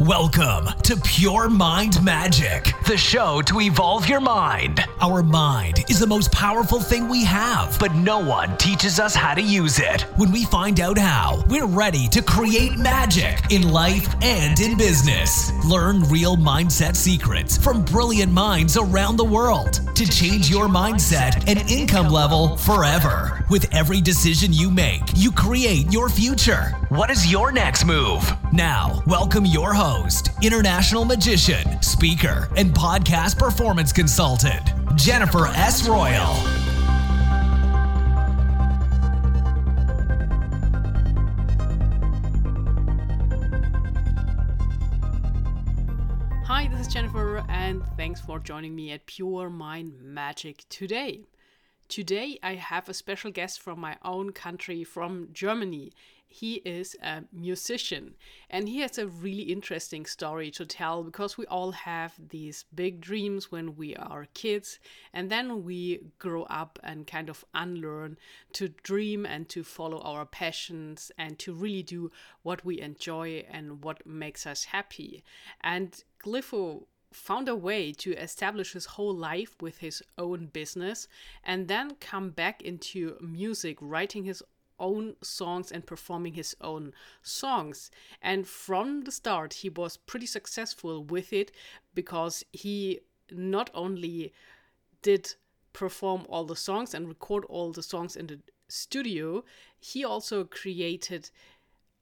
Welcome to Pure Mind Magic, the show to evolve your mind. Our mind is the most powerful thing we have, but no one teaches us how to use it. When we find out how, we're ready to create magic in life and in business. Learn real mindset secrets from brilliant minds around the world to change your mindset and income level forever. With every decision you make, you create your future. What is your next move? Now, welcome your host, international magician, speaker, and podcast performance consultant, Jennifer S. Royal. Hi, this is Jennifer, and thanks for joining me at Pure Mind Magic today. Today, I have a special guest from my own country, from Germany. He is a musician, and he has a really interesting story to tell because we all have these big dreams when we are kids, and then we grow up and kind of unlearn to dream and to follow our passions and to really do what we enjoy and what makes us happy. And Glypho found a way to establish his whole life with his own business and then come back into music, writing his own songs and performing his own songs. And from the start, he was pretty successful with it because he not only did perform all the songs and record all the songs in the studio, he also created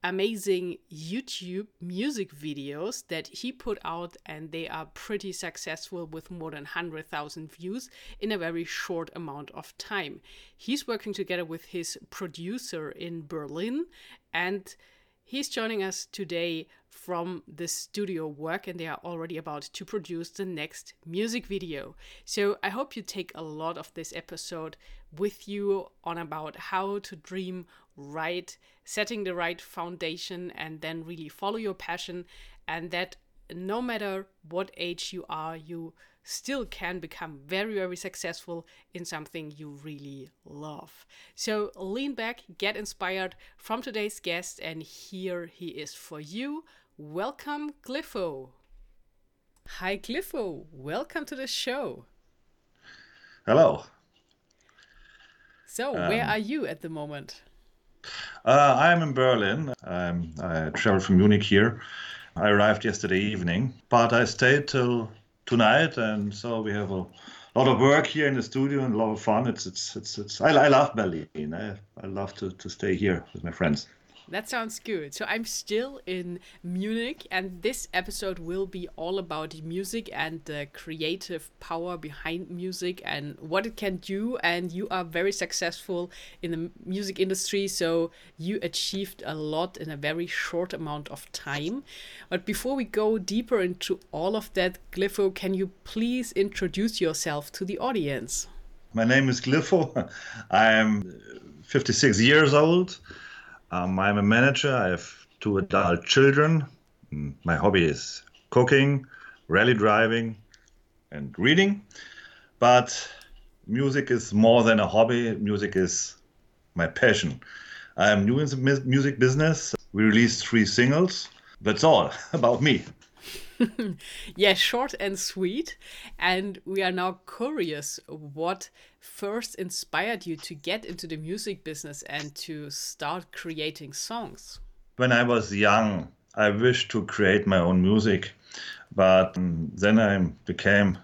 amazing YouTube music videos that he put out, and they are pretty successful with more than 100,000 views in a very short amount of time. He's working together with his producer in Berlin, and he's joining us today from the studio work and they are already about to produce the next music video. So I hope you take a lot of this episode with you on about how to dream right, setting the right foundation, and then really follow your passion. And that no matter what age you are, you still can become very, very successful in something you really love. So lean back, get inspired from today's guest, and here he is for you. Welcome, Glypho. Hi, Glypho. Welcome to the show. Hello. So, um, where are you at the moment? Uh, I'm in Berlin. Um, I traveled from Munich here. I arrived yesterday evening, but I stayed till tonight, and so we have a lot of work here in the studio and a lot of fun. It's it's it's, it's I, I love Berlin. I, I love to, to stay here with my friends. That sounds good. So I'm still in Munich, and this episode will be all about music and the creative power behind music and what it can do. And you are very successful in the music industry, so you achieved a lot in a very short amount of time. But before we go deeper into all of that, Glypho, can you please introduce yourself to the audience? My name is Glypho. I am 56 years old. Um, I'm a manager. I have two adult children. Mm, my hobby is cooking, rally driving, and reading. But music is more than a hobby. Music is my passion. I am new in the music business. We released three singles. That's all about me. yeah, short and sweet. And we are now curious what first inspired you to get into the music business and to start creating songs? When I was young, I wished to create my own music. But um, then I became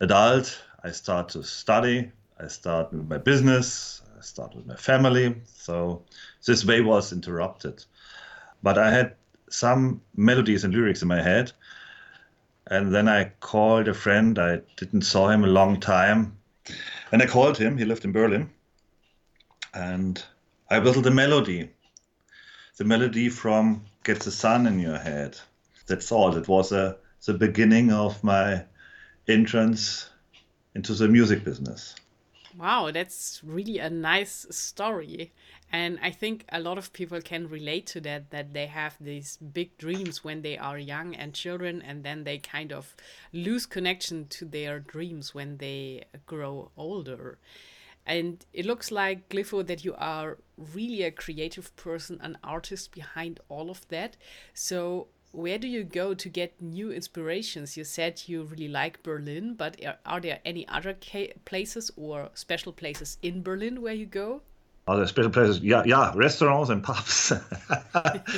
adult. I started to study. I started my business. I started my family. So this way was interrupted. But I had some melodies and lyrics in my head. And then I called a friend. I didn't saw him a long time. And I called him. He lived in Berlin. And I whistled a melody. The melody from Get the Sun in Your Head. That's all. It was a, the beginning of my entrance into the music business. Wow, that's really a nice story. And I think a lot of people can relate to that, that they have these big dreams when they are young and children, and then they kind of lose connection to their dreams when they grow older. And it looks like, Glypho, that you are really a creative person, an artist behind all of that. So, where do you go to get new inspirations? You said you really like Berlin, but are, are there any other places or special places in Berlin where you go? Other special places, yeah, yeah, restaurants and pubs.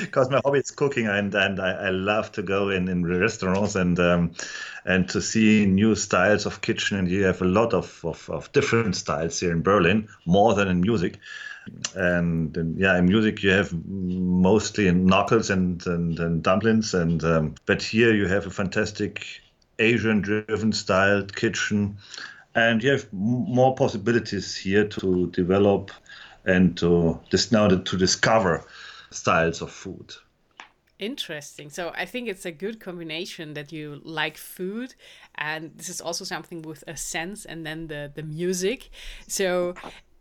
Because my hobby is cooking, and and I, I, love to go in in restaurants and um, and to see new styles of kitchen. And you have a lot of, of, of different styles here in Berlin, more than in Munich and, and, yeah, in Munich you have mostly knuckles and and, and dumplings, and um, but here you have a fantastic Asian-driven styled kitchen, and you have more possibilities here to develop and to just now to discover styles of food. Interesting. So I think it's a good combination that you like food, and this is also something with a sense, and then the the music. So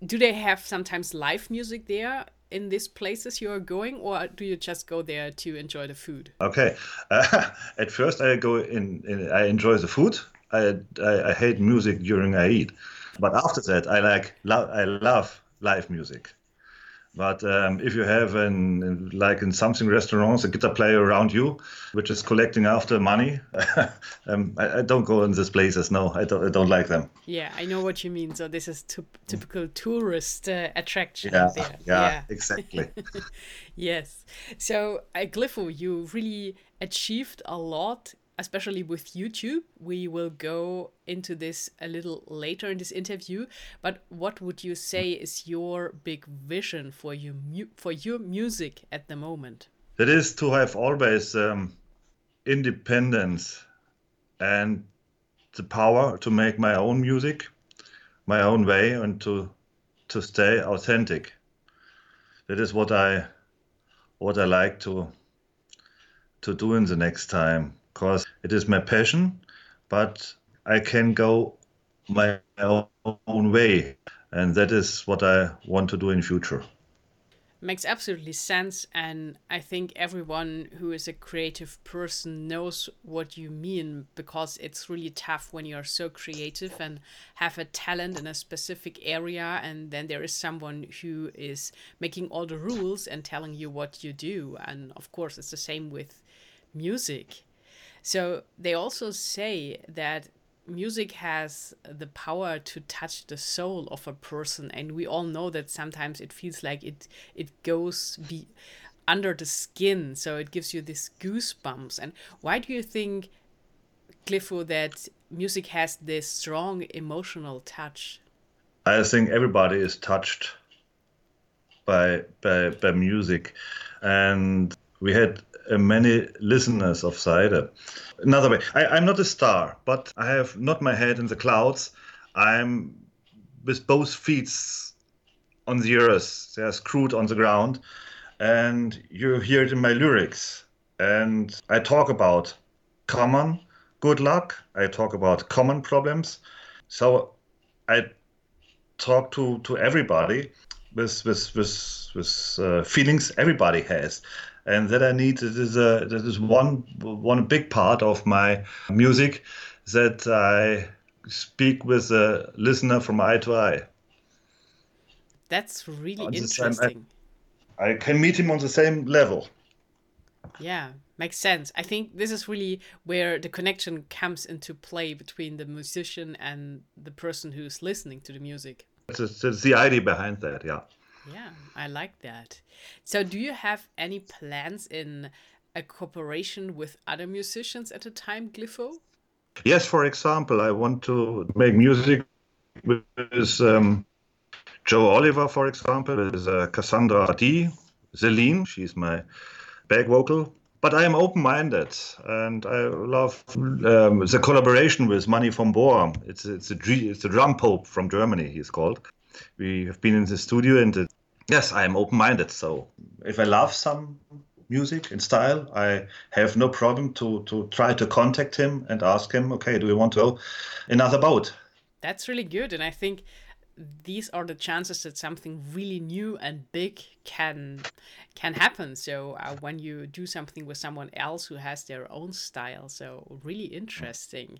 do they have sometimes live music there in these places you are going or do you just go there to enjoy the food okay uh, at first i go in, in, i enjoy the food I, I, I hate music during i eat but after that i like lo- i love live music but um, if you have an like in something restaurants a guitar player around you, which is collecting after money, um, I, I, don't go in these places. No, I don't. I don't like them. Yeah, I know what you mean. So this is typical tourist uh, attraction. Yeah, yeah, yeah, exactly. yes. So at Glypho, you really achieved a lot especially with YouTube. We will go into this a little later in this interview. But what would you say is your big vision for your for your music at the moment? It is to have always um, independence and the power to make my own music, my own way, and to to stay authentic. That is what I what I like to to do in the next time because it is my passion, but I can go my own way, and that is what I want to do in future. Makes absolutely sense, and I think everyone who is a creative person knows what you mean because it's really tough when you're so creative and have a talent in a specific area, and then there is someone who is making all the rules and telling you what you do. And of course, it's the same with music. So they also say that music has the power to touch the soul of a person. And we all know that sometimes it feels like it it goes be under the skin. So it gives you this goosebumps. And why do you think Glypho that music has this strong emotional touch? I think everybody is touched by by, by music. And we had uh, many listeners of Seide. Another way, I, I'm not a star, but I have not my head in the clouds. I'm with both feet on the earth. They're screwed on the ground. And you hear it in my lyrics. And I talk about common good luck. I talk about common problems. So I talk to, to everybody with, with, with, with uh, feelings everybody has and that I need that is a that is one one big part of my music that I speak with a listener from eye to eye. That's really interesting. I, I can meet him on the same level. Yeah, makes sense. I think this is really where the connection comes into play between the musician and the person who's listening to the music. That's, that's the idea behind that, yeah. Yeah, I like that. So, do you have any plans in a cooperation with other musicians at a time, Glypho? Yes, for example, I want to make music with um, Joe Oliver, for example, with uh, Cassandra D. Celine, she's my back vocal. But I am open minded and I love um, the collaboration with Money from Bohr. It's, it's, a, it's a drum pope from Germany, he's called. We have been in the studio and it yes, I am open minded. So if I love some music and style, I have no problem to to try to contact him and ask him, okay, do we want to go another boat? That's really good, and I think these are the chances that something really new and big can can happen so uh, when you do something with someone else who has their own style so really interesting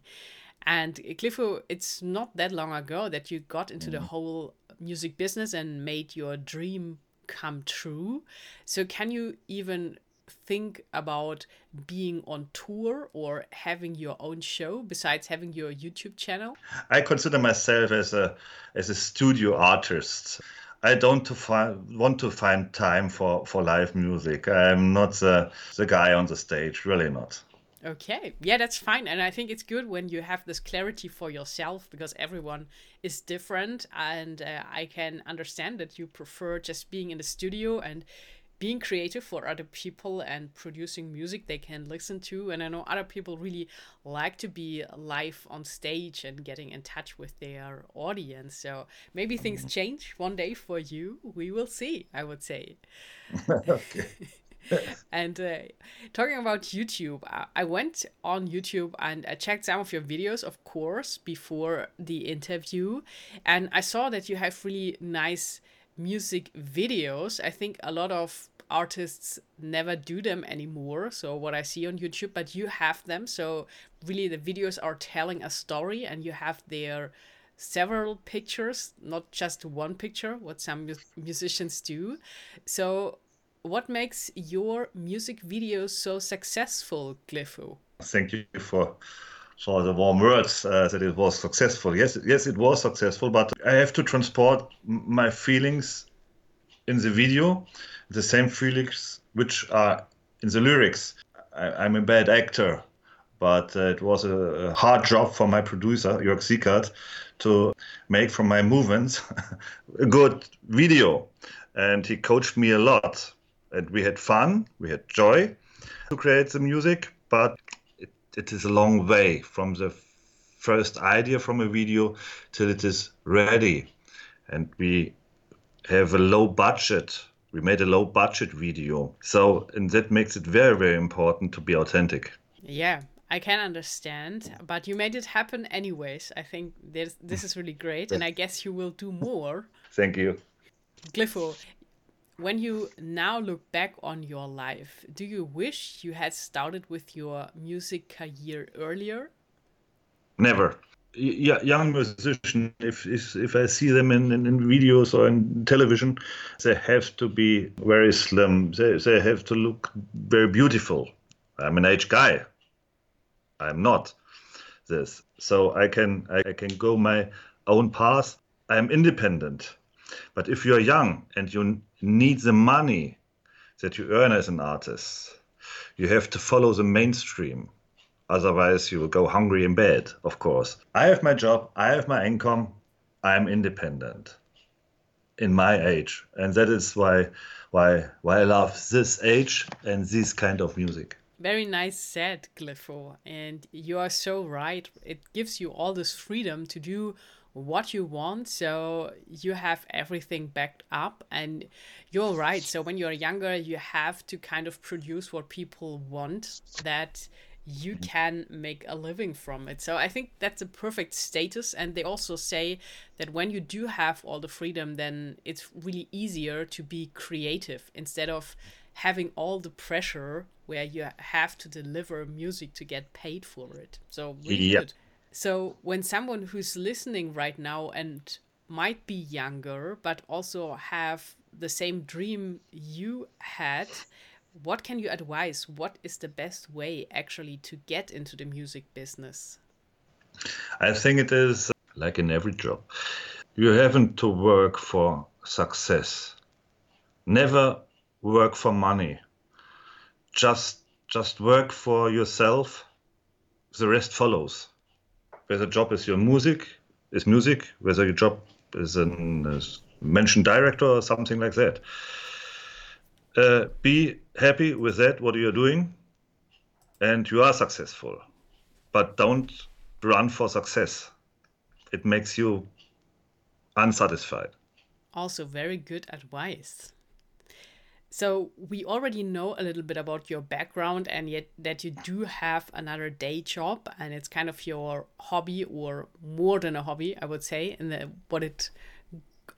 and Glypho, it's not that long ago that you got into the mm. whole music business and made your dream come true. So, can you even think about being on tour or having your own show besides having your YouTube channel? I consider myself as a as a studio artist. I don't to find, want to find time for, for live music. I'm not the, the guy on the stage, really not. Okay, yeah, that's fine. And I think it's good when you have this clarity for yourself because everyone is different. And uh, I can understand that you prefer just being in the studio and being creative for other people and producing music they can listen to. And I know other people really like to be live on stage and getting in touch with their audience. So maybe things mm. change one day for you. We will see, I would say. okay. and uh, talking about YouTube, I went on YouTube and I checked some of your videos, of course, before the interview. And I saw that you have really nice music videos. I think a lot of artists never do them anymore. So, what I see on YouTube, but you have them. So, really, the videos are telling a story and you have their several pictures, not just one picture, what some musicians do. So, what makes your music videos so successful, Glypho? Thank you for for the warm words uh, that it was successful. Yes, yes, it was successful, but I have to transport my feelings in the video, the same feelings which are in the lyrics. I, am a bad actor, but uh, it was a, a, hard job for my producer, Jörg Siekert, to make from my movements a good video. And he coached me a lot and we had fun, we had joy to create the music, but it, it is a long way from the first idea from a video till it is ready. And we have a low budget. We made a low budget video. So, and that makes it very, very important to be authentic. Yeah, I can understand, but you made it happen anyways. I think this this is really great, and I guess you will do more. Thank you. Glypho, when you now look back on your life, do you wish you had started with your music career earlier? Never. Young musician, if, if if I see them in, in, in, videos or in television, they have to be very slim. They, they have to look very beautiful. I'm an age guy. I'm not this. So I can I can go my own path. I'm independent. But if you're young and you need the money that you earn as an artist. You have to follow the mainstream. Otherwise, you will go hungry in bed, of course. I have my job, I have my income, I'm independent in my age. And that is why why why I love this age and this kind of music. Very nice said, Glypho. And you are so right. It gives you all this freedom to do what you want so you have everything backed up and you're right so when you're younger you have to kind of produce what people want that you mm-hmm. can make a living from it so i think that's a perfect status and they also say that when you do have all the freedom then it's really easier to be creative instead of having all the pressure where you have to deliver music to get paid for it so really yep. good so, when someone who's listening right now and might be younger, but also have the same dream you had, what can you advise? What is the best way actually to get into the music business? I think it is uh, like in every job. You haven't to work for success. Never work for money. Just just work for yourself. The rest follows whether job is your music, is music, whether your job is a mention director or something like that. Uh, be happy with that, what you're doing, and you are successful. But don't run for success. It makes you unsatisfied. Also, very good advice. So we already know a little bit about your background and yet that you do have another day job and it's kind of your hobby or more than a hobby, I would say, and what it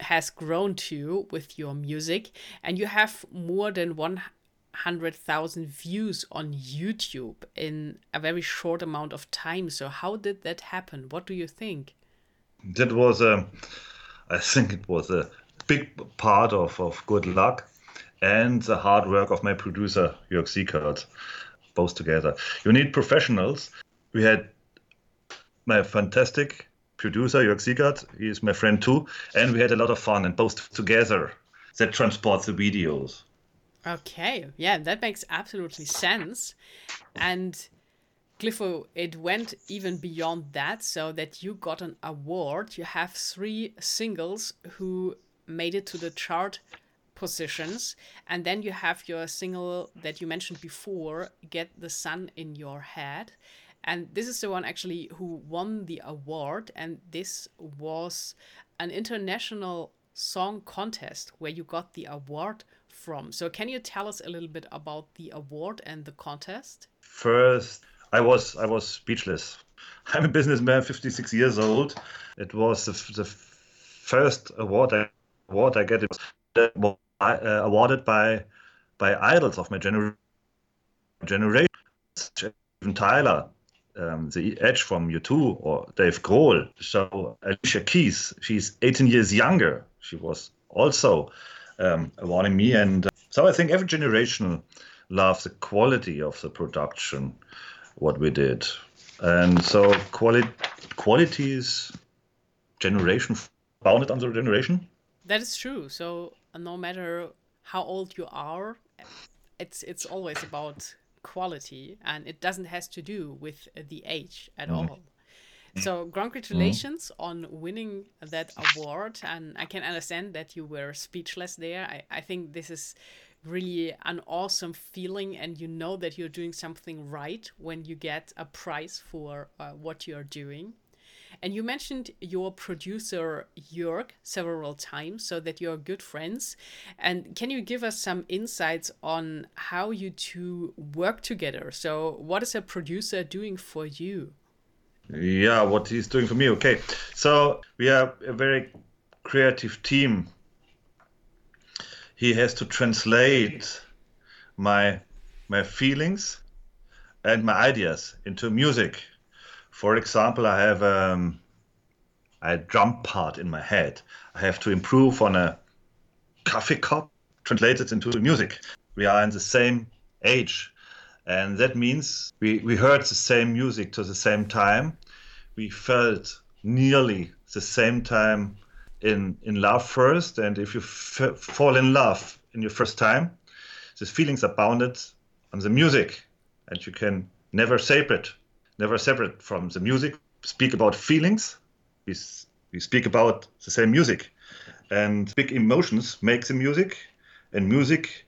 has grown to with your music and you have more than 100,000 views on YouTube in a very short amount of time. So how did that happen? What do you think? That was a I think it was a big part of, of good luck and the hard work of my producer, Jörg Siekert, both together. You need professionals. We had my fantastic producer, Jörg Siekert, he is my friend too, and we had a lot of fun, and both together that transports the videos. Okay, yeah, that makes absolutely sense. And Glypho, it went even beyond that, so that you got an award. You have three singles who made it to the chart positions, and then you have your single that you mentioned before, Get the Sun in Your Head. And this is the one actually who won the award, and this was an international song contest where you got the award from. So can you tell us a little bit about the award and the contest? First, I was I was speechless. I'm a businessman, 56 years old. It was the, the first award I, award I get. It was uh, awarded by by idols of my gener- generation. Steven Tyler, um, the Edge from U2, or Dave Grohl. So Alicia Keys, she's 18 years younger. She was also um, awarding me. And uh, so I think every generation loves the quality of the production, what we did. And so quality, is generation bounded on the generation. That is true. So no matter how old you are, it's it's always about quality, and it doesn't has to do with the age at mm. all. So congratulations mm. on winning that award, and I can understand that you were speechless there. I, I think this is really an awesome feeling, and you know that you're doing something right when you get a prize for uh, what you're doing. And you mentioned your producer Jörg several times, so that you're good friends. And can you give us some insights on how you two work together? So, what is a producer doing for you? Yeah, what he's doing for me. Okay, so we are a very creative team. He has to translate my my feelings and my ideas into music. For example, I have um, a drum part in my head. I have to improve on a coffee cup, translated into music. We are in the same age. And that means we, we heard the same music to the same time. We felt nearly the same time in in love first. And if you f- fall in love in your first time these feelings are bounded on the music. And you can never separate never separate from the music speak about feelings we, we speak about the same music and big emotions make the music and music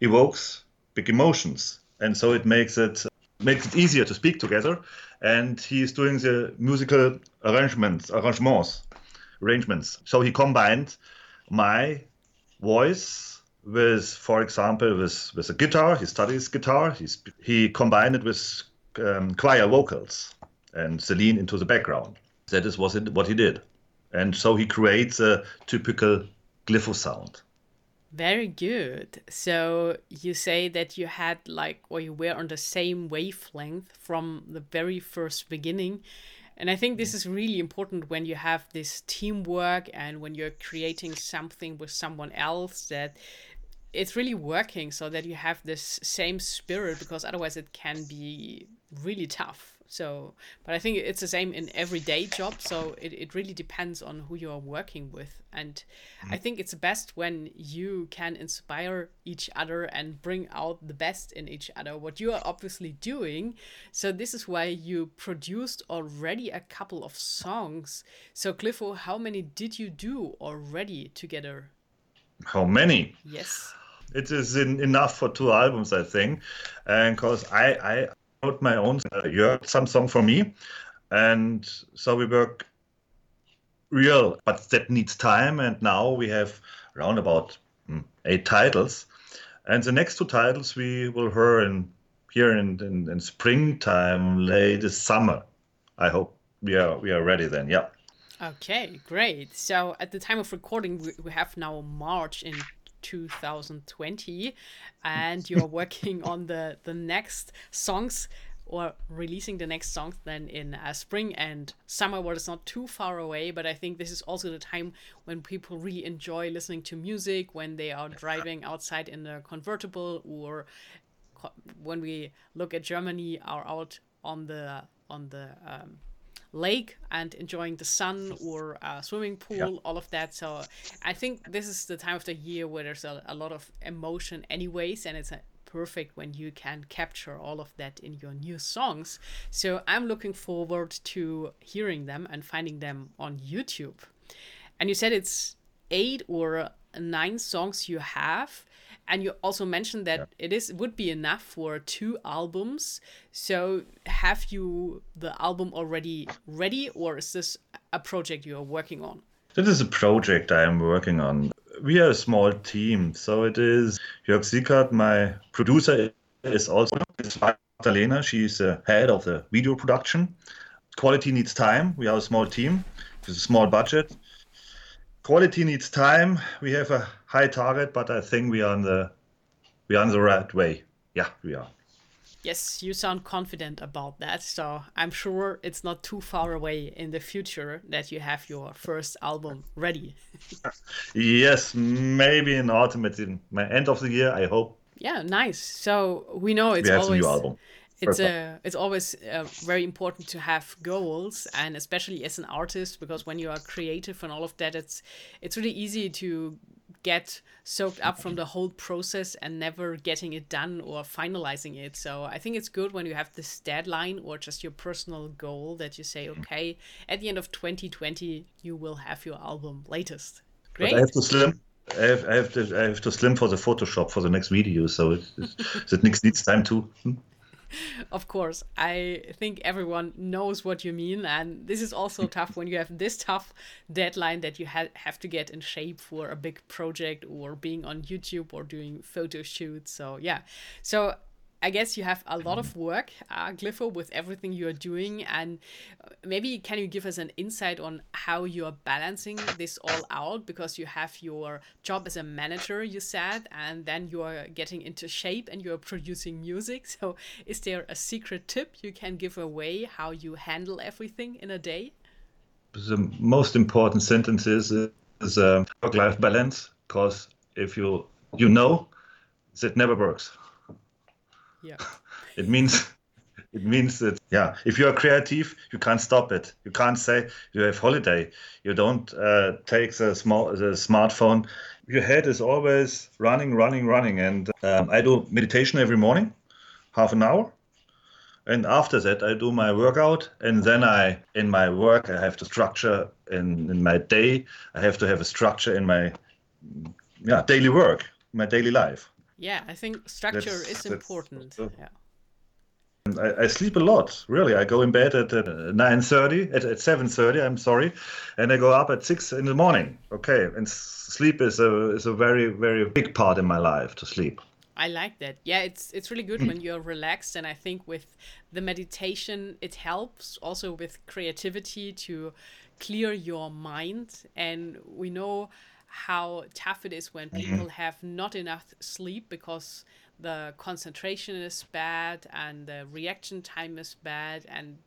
evokes big emotions and so it makes it makes it easier to speak together. And he is doing the musical arrangements, arrangements, arrangements. So he combined my voice with, for example, with with a guitar. He studies guitar. He's, he combined it with um, choir vocals and Celine into the background. That is was it, what he did. And so he creates a typical glypho sound. Very good. So you say that you had like, or you were on the same wavelength from the very first beginning. And I think this is really important when you have this teamwork and when you're creating something with someone else that it's really working so that you have this same spirit because otherwise it can be really tough so, but I think it's the same in everyday job. So it, it really depends on who you are working with. And. I think it's best when you can inspire each other and bring out the best in each other, what you are obviously doing. So this is why you produced already a couple of songs. So Glypho, how many did you do already together? How many? Yes it is in, enough for two albums, I think, and because I, I wrote my own. Uh, you heard some song for me, and so we work real, but that needs time. And now we have around about mm, eight titles, and the next two titles we will hear in here in, in, in springtime, late summer. I hope we are we are ready then. Yeah. Okay, great. So at the time of recording, we, we have now March in 2020 and you're working on the the next songs or releasing the next songs then in uh, spring and summer, what is not too far away. But I think this is also the time when people really enjoy listening to music when they are driving outside in a convertible or when we look at Germany, are out on the on the um, lake and enjoying the sun or a swimming pool, yeah. all of that. So I think this is the time of the year where there's a, a lot of emotion, anyways, and it's a, perfect when you can capture all of that in your new songs. So I'm looking forward to hearing them and finding them on YouTube. And you said it's eight or nine songs you have and you also mentioned that yeah. it is would be enough for two albums so have you the album already ready or is this a project you're working on this is a project i am working on we are a small team so it is jörg siekert my producer is also Magdalena. She's the head of the video production. Quality needs time. We are a small team with a small budget quality needs time. We have a high target, but I think we are on the we are on the right way. Yeah, we are. Yes, you sound confident about that. So I'm sure it's not too far away in the future that you have your first album ready. yes, maybe in autumn, at the end of the year, I hope. Yeah, nice. So we know it's we always a new album it's a it's always uh, very important to have goals and especially as an artist because when you are creative and all of that it's it's really easy to get soaked up from the whole process and never getting it done or finalizing it. So i think it's good when you have this deadline or just your personal goal that you say okay at the end of 2020 you will have your album latest. Great but i have to slim I have, I have to I have to slim for the Photoshop for the next video, so it, it, it needs time too. Of course, I think everyone knows what you mean, and this is also tough when you have this tough deadline that you ha- have to get in shape for a big project or being on YouTube or doing photo shoots. So yeah, so I guess you have a lot of work, uh, with everything you're doing. And maybe can you give us an insight on how you're balancing this all out? Because you have your job as a manager, you said, and then you're getting into shape and you're producing music. So, is there a secret tip you can give away how you handle everything in a day? The most important sentence is, is uh, work-life balance. Because if you you know, it never works yeah. it means it means that yeah if you are creative you can't stop it. You can't say you have holiday. You don't uh, take the small the smartphone. Your head is always running running running. And um, i do meditation every morning half an hour. And after that i do my workout. And then i in my work i have to structure in in my day. I have to have a structure in my yeah daily work my daily life yeah, I think structure that's, is that's, important. yeah. I, I, sleep a lot. Really, I go in bed at uh, nine thirty, at, at seven thirty. I'm sorry, and I go up at six in the morning. Okay, and sleep is a is a very very big part in my life to sleep. I like that. Yeah, it's it's really good when you're relaxed, and I think with the meditation, it helps also with creativity to clear your mind. And we know how tough it is when mm-hmm. people have not enough sleep because the concentration is bad and the reaction time is bad and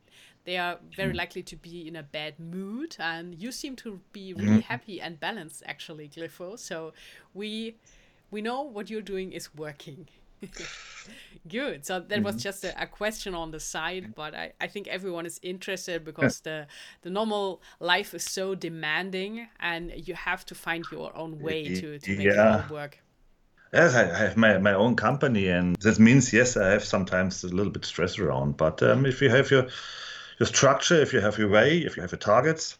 they are very mm. likely to be in a bad mood and you seem to be really mm-hmm. happy and balanced actually glypho so we we know what you're doing is working Good. So that mm-hmm. was just a, a, question on the side, but I, I think everyone is interested because the the normal life is so demanding, and you have to find your own way to, to make yeah. it work. Yes, I have my, my own company, and that means yes, I have sometimes a little bit stress around. But um, if you have your your structure, if you have your way, if you have your targets,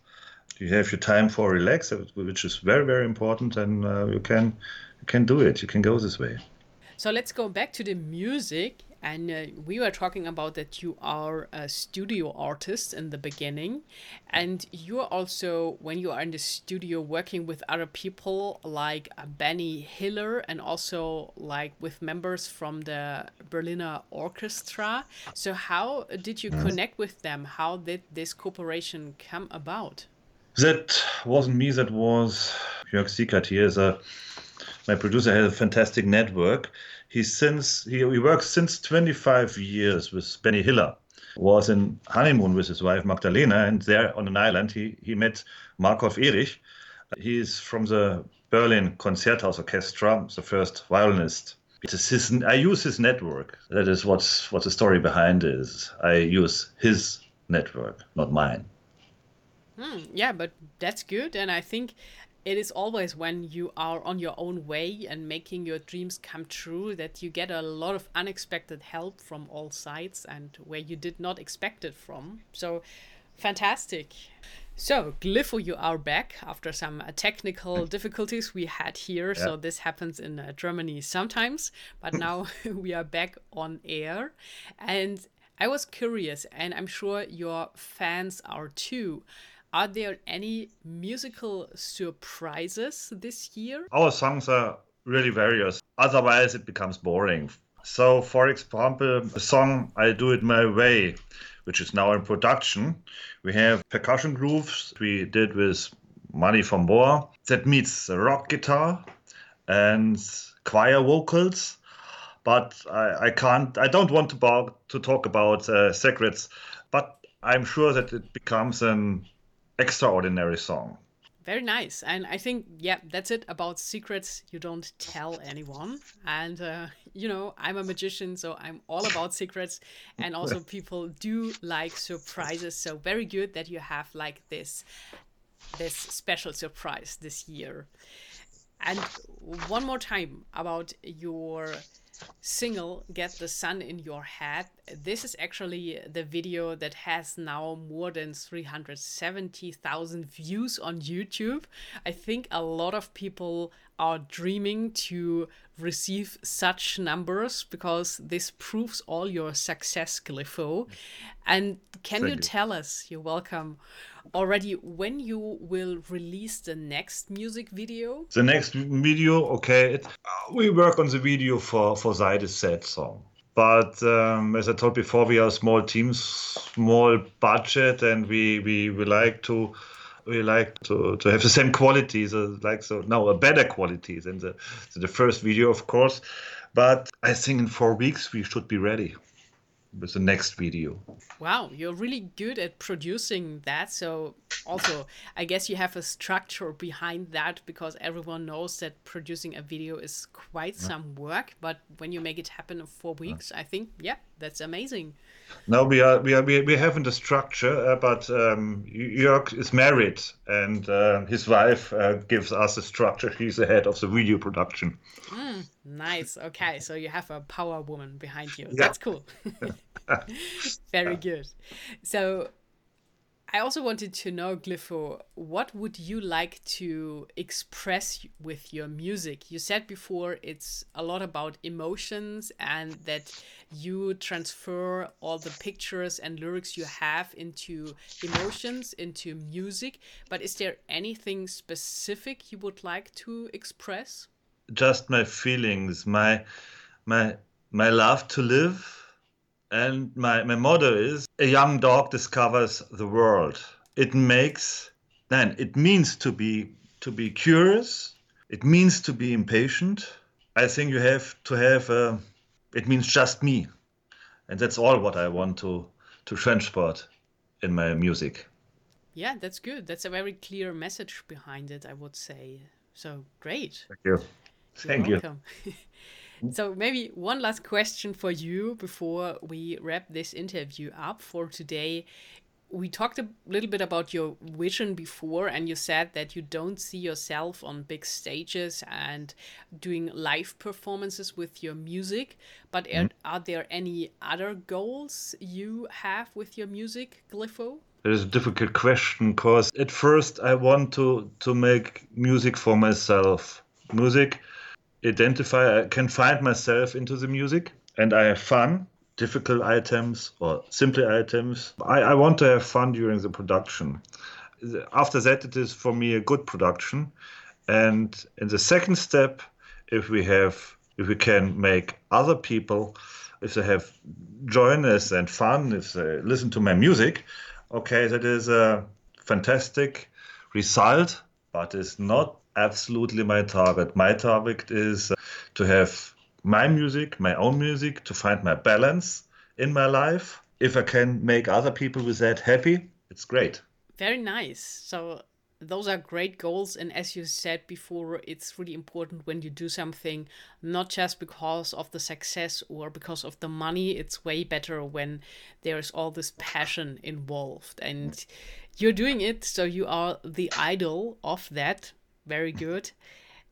you have your time for relax, which is very very important, and uh, you can you can do it. You can go this way. So let's go back to the music. And uh, we were talking about that you are a studio artist in the beginning. And you're also, when you are in the studio, working with other people like uh, Benny Hiller and also like with members from the Berliner Orchestra. So, how did you mm-hmm. connect with them? How did this cooperation come about? That wasn't me, that was Jörg Siekert. He is a my producer has a fantastic network. He since he, he works since 25 years with Benny Hiller. Was in honeymoon with his wife Magdalena, and there on an island he, he met Markov Erich. He is from the Berlin Konzerthaus Orchestra, the first violinist. His, I use his network. That is what's what the story behind is. I use his network, not mine. Hmm, yeah, but that's good, and I think it is always when you are on your own way and making your dreams come true that you get a lot of unexpected help from all sides and where you did not expect it from. So fantastic. So, Glypho, you are back after some uh, technical difficulties we had here. Yeah. So, this happens in uh, Germany sometimes, but now we are back on air. And I was curious, and I'm sure your fans are too. Are there any musical surprises this year? Our songs are really various. Otherwise, it becomes boring. So, for example, the song I Do It My Way, which is now in production, we have percussion grooves we did with Money from Bohr that meets rock guitar and choir vocals. But I, I can't, I don't want to, to talk about uh, secrets, but I'm sure that it becomes an extraordinary song. Very nice. And I think, yeah, that's it about secrets you don't tell anyone. And, uh, you know, I'm a magician, so I'm all about secrets. And also, people do like surprises. So, very good that you have like this this special surprise this year. And one more time about your single Get the Sun in Your Head. This is actually the video that has now more than 370,000 views on YouTube. I think a lot of people are dreaming to receive such numbers because this proves all your success, Glypho. And can Thank you, you tell us, you're welcome, already when you will release the next music video? The next video, okay. It, uh, we work on the video for, for Seide Sad song. But um, as I told before, we are small teams, small budget, and we, we, we like to we like to, to have the same qualities, uh, like so now a better quality than the, the first video, of course. But I think in four weeks we should be ready with the next video. Wow, you're really good at producing that. So also, I guess you have a structure behind that because everyone knows that producing a video is quite yeah. some work. But when you make it happen in four weeks, yeah. I think yeah, that's amazing. No, we are we are we, we haven't a structure, uh, but um, Jörg is married, and uh, his wife uh, gives us a structure. He's the head of the video production. Mm, nice. Okay, so you have a power woman behind you. Yeah. That's cool. Very good. So I also wanted to know, Glypho, what would you like to express with your music? You said before it's a lot about emotions and that you transfer all the pictures and lyrics you have into emotions, into music. But is there anything specific you would like to express? Just my feelings, my my my love to live and my, my motto is a young dog discovers the world. It makes then it means to be to be curious. It means to be impatient. I think you have to have a, it means just me. And that's all what I want to to transport in my music. Yeah, that's good. That's a very clear message behind it, I would say. So great. Thank you. Thank You're you. So maybe one last question for you before we wrap this interview up for today. We talked a little bit about your vision before, and you said that you don't see yourself on big stages and doing live performances with your music. But mm. are, are there any other goals you have with your music, Glypho? It is a difficult question because at first I want to to make music for myself. Music identify, I can find myself into the music and I have fun. Difficult items or simple items. I, I want to have fun during the production. After that, it is for me a good production. And in the second step, if we have, if we can make other people, if they have joyness and fun, if they listen to my music, okay, that is a fantastic result, but it's not absolutely my target. My target is uh, to have my music, my own music, to find my balance in my life. If I can make other people with that happy, it's great. Very nice. So those are great goals and as you said before it's really important when you do something not just because of the success or because of the money it's way better when there's all this passion involved and you're doing it so you are the idol of that very good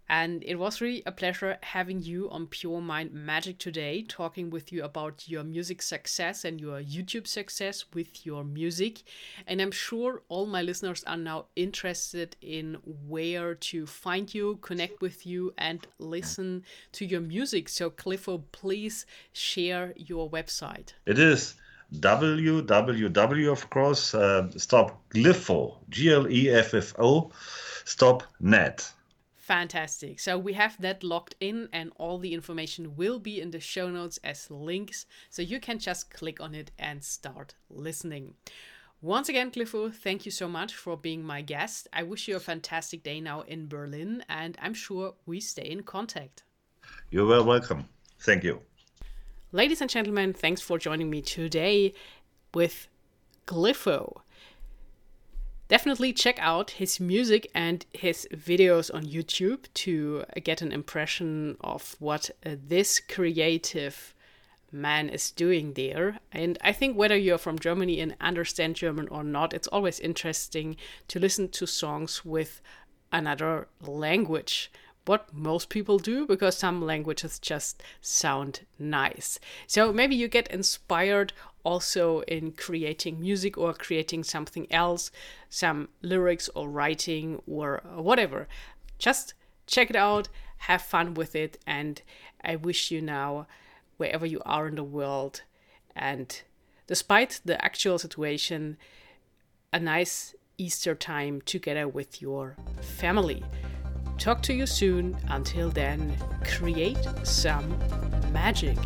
and it was really a pleasure having you on Pure Mind Magic today, talking with you about your music success and your YouTube success with your music. And I'm sure all my listeners are now interested in where to find you, connect with you, and listen to your music. So, Gleffo, please share your website. It is www, of course, uh, stop Gleffo, G L E F F O, stop net. Fantastic. So we have that locked in, and all the information will be in the show notes as links. So you can just click on it and start listening. Once again, Gleffo, thank you so much for being my guest. I wish you a fantastic day now in Berlin, and I'm sure we stay in contact. You're well welcome. Thank you. Ladies and gentlemen, thanks for joining me today with Gleffo definitely check out his music and his videos on YouTube to get an impression of what uh, this creative man is doing there. And I think whether you're from Germany and understand German or not, it's always interesting to listen to songs with another language. What most people do because some languages just sound nice. So maybe you get inspired also in creating music or creating something else, some lyrics or writing or whatever. Just check it out, have fun with it, and I wish you now, wherever you are in the world, and despite the actual situation, a nice Easter time together with your family. Talk to you soon. Until then, create some magic.